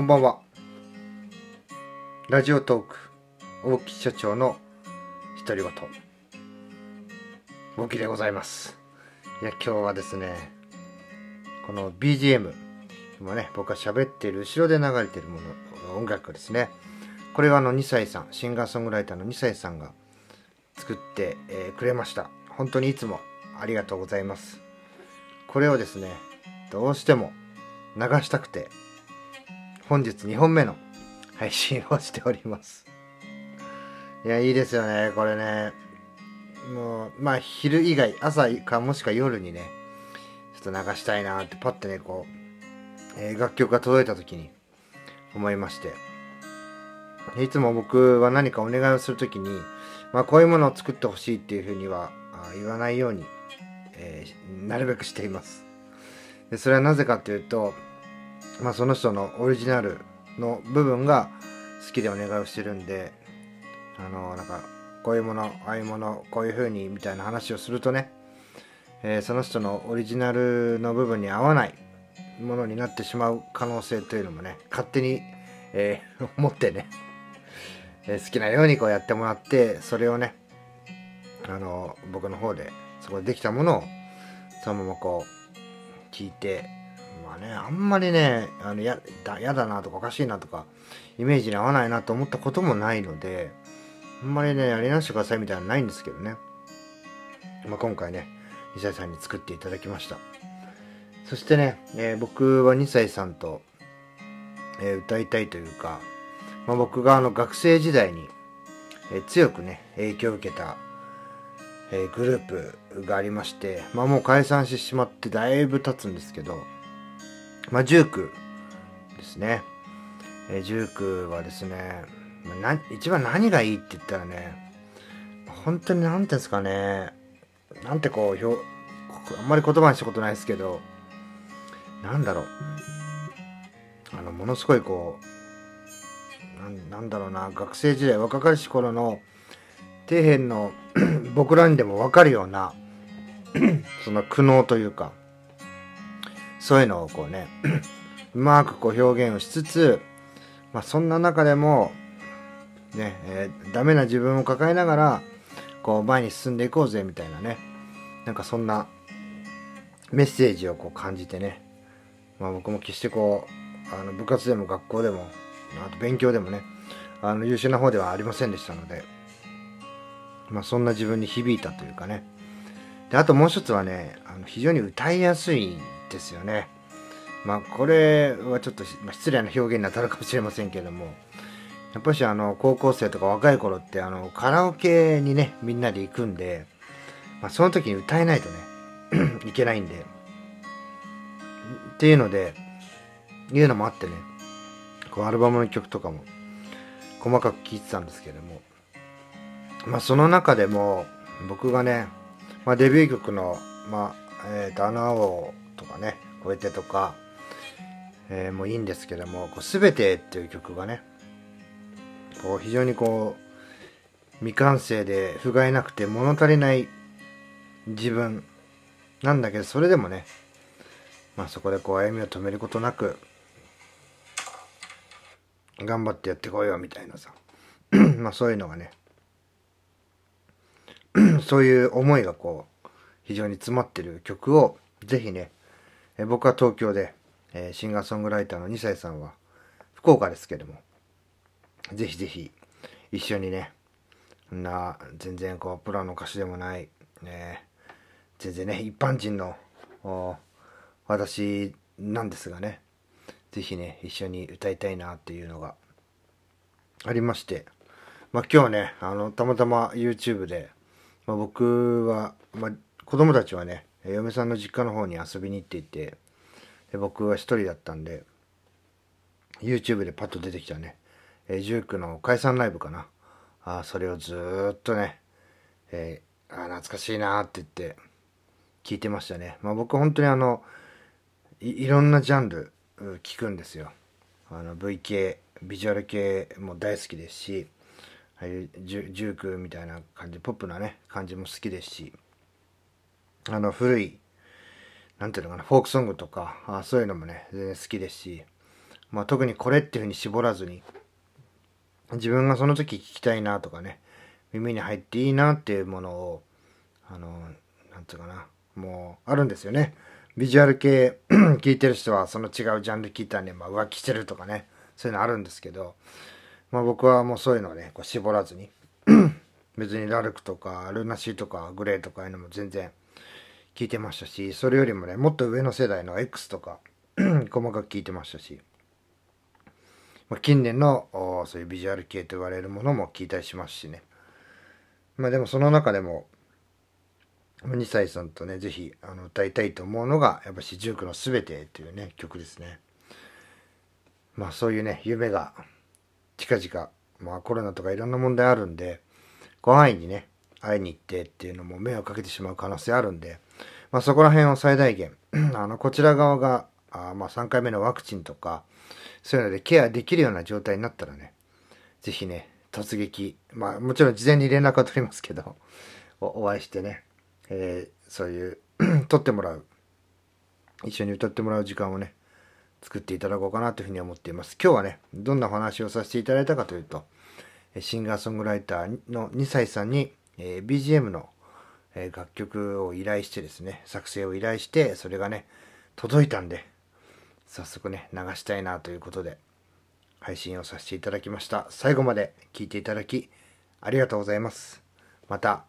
こんばんは。ラジオトーク、大木社長の独り言。大木でございます。いや、今日はですね、この BGM、今ね、僕が喋っている後ろで流れているもの、音楽ですね。これがあの2歳さん、シンガーソングライターの2歳さんが作って、えーくれました。本当にいつもありがとうございます。これをですね、どうしても流したくて、本日2本目の配信をしております。いや、いいですよね、これね。もう、まあ、昼以外、朝かもしくは夜にね、ちょっと流したいなって、パッてね、こう、えー楽曲が届いた時に思いまして。いつも僕は何かお願いをするときに、まあ、こういうものを作ってほしいっていうふうには言わないように、えーなるべくしています。でそれはなぜかっていうと、まあ、その人のオリジナルの部分が好きでお願いをしてるんで、あの、なんか、こういうもの、ああいうもの、こういう風にみたいな話をするとね、えーその人のオリジナルの部分に合わないものになってしまう可能性というのもね、勝手に、えー 思ってね、えー好きなようにこうやってもらって、それをね、あの、僕の方で、そこでできたものを、そのままこう、聞いて、まあね、あんまりね、あのやだやだなとかおかしいなとか、イメージに合わないなと思ったこともないので、あんまりね、やり直してくださいみたいなのないんですけどね。まあ、今回ね、2歳さんに作っていただきました。そしてね、えー僕は2歳さんと、えー歌いたいというか、まあ、僕があの学生時代に、えー強くね、影響を受けた、えグループがありまして、まあもう解散してしまってだいぶ経つんですけど、まあ、ジュークですね。えージュークはですね、まあな一番何がいいって言ったらね、本当になんてですかね、なんてこう、表あんまり言葉にしたことないですけど、なんだろう。あの、ものすごいこう、ななんだろうな、学生時代、若かりし頃の底辺の 僕らにでもわかるような、その苦悩というか、そういうのをこうね、うまくこう表現をしつつ、まあそんな中でも、ね、えーダメな自分を抱えながら、こう前に進んでいこうぜみたいなね、なんかそんなメッセージをこう感じてね、まあ僕も決してこう、あの部活でも学校でも、あと勉強でもね、あの優秀な方ではありませんでしたので、まあそんな自分に響いたというかね。で、あともう一つはね、あの非常に歌いやすいですよね。まあこれはちょっと、失礼な表現になったのかもしれませんけども、やっぱしあの高校生とか若い頃ってあのカラオケにね、みんなで行くんで、まあその時に歌えないとね、いけないんで、っていうので、いうのもあってね、こうアルバムの曲とかも細かく聴いてたんですけども、まあその中でも僕がね、まあデビュー曲の、まあ、えーと、穴をとかね、超えてとか、えーもういいんですけども、こう全てっていう曲がね、こう非常にこう、未完成で不甲斐なくて物足りない自分なんだけど、それでもね、まあそこでこう歩みを止めることなく、頑張ってやってこいよみたいなさ、まあそういうのがね、そういう思いがこう、非常に詰まってる曲を、ぜひね、え僕は東京で、えシンガーソングライターの2歳さんは、福岡ですけども、ぜひぜひ、一緒にね、そんな、全然こう、プロの歌手でもない、ね、全然ね、一般人の、私なんですがね、ぜひね、一緒に歌いたいなっていうのがありまして、まあ今日ね、あの、たまたま YouTube で、まあ、僕は、まあ、子供たちはね、嫁さんの実家の方に遊びに行っていて、で僕は一人だったんで、YouTube でパッと出てきたね、えー、ジュークの解散ライブかな。あそれをずっとね、えーあ懐かしいなって言って聞いてましたね。まあ僕本当にあの、いいろんなジャンル聞くんですよ。あの V 系、ビジュアル系も大好きですし、ああいうジュジュークみたいな感じ、ポップなね、感じも好きですし、あの古い、なんていうのかな、フォークソングとか、あそういうのもね、全然好きですし、まあ、特にこれっていうふうに絞らずに、自分がその時聞きたいなとかね、耳に入っていいなっていうものを、あの、なんつうかな、もうあるんですよね。ビジュアル系 聞いてる人はその違うジャンル聞いたらね、まあ、浮気してるとかね、そういうのあるんですけど、まあ僕はもうそういうのをね、こう絞らずに、別にラルクとかルナシーとかグレーとかいうのも全然聞いてましたし、それよりもね、もっと上の世代の X とか 細かく聞いてましたし、まあ、近年のそういうビジュアル系と言われるものも聞いたりしますしね。まあでもその中でも、2歳さんとね、ぜひあの歌いたいと思うのが、やっぱしジュークのすべてというね、曲ですね。まあそういうね、夢が近々、まあコロナとかいろんな問題あるんで、ご範囲にね、会いに行ってっていうのも迷惑かけてしまう可能性あるんで、まあそこら辺を最大限、あの、こちら側が、あまあ3回目のワクチンとか、そういうのでケアできるような状態になったらね、ぜひね、突撃、まあもちろん事前に連絡は取りますけど、おお会いしてね、えー、そういう 撮ってもらう、一緒に歌ってもらう時間をね、作っていただこうかなというふうに思っています。今日はね、どんなお話をさせていただいたかというと、シンガーソングライターの2歳さんに、えー、BGM の、え、楽曲を依頼してですね、作成を依頼して、それがね、届いたんで、早速ね、流したいなということで、配信をさせていただきました。最後まで聴いていただき、ありがとうございます。また、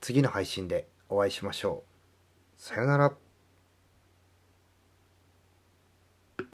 次の配信でお会いしましょう。さよなら。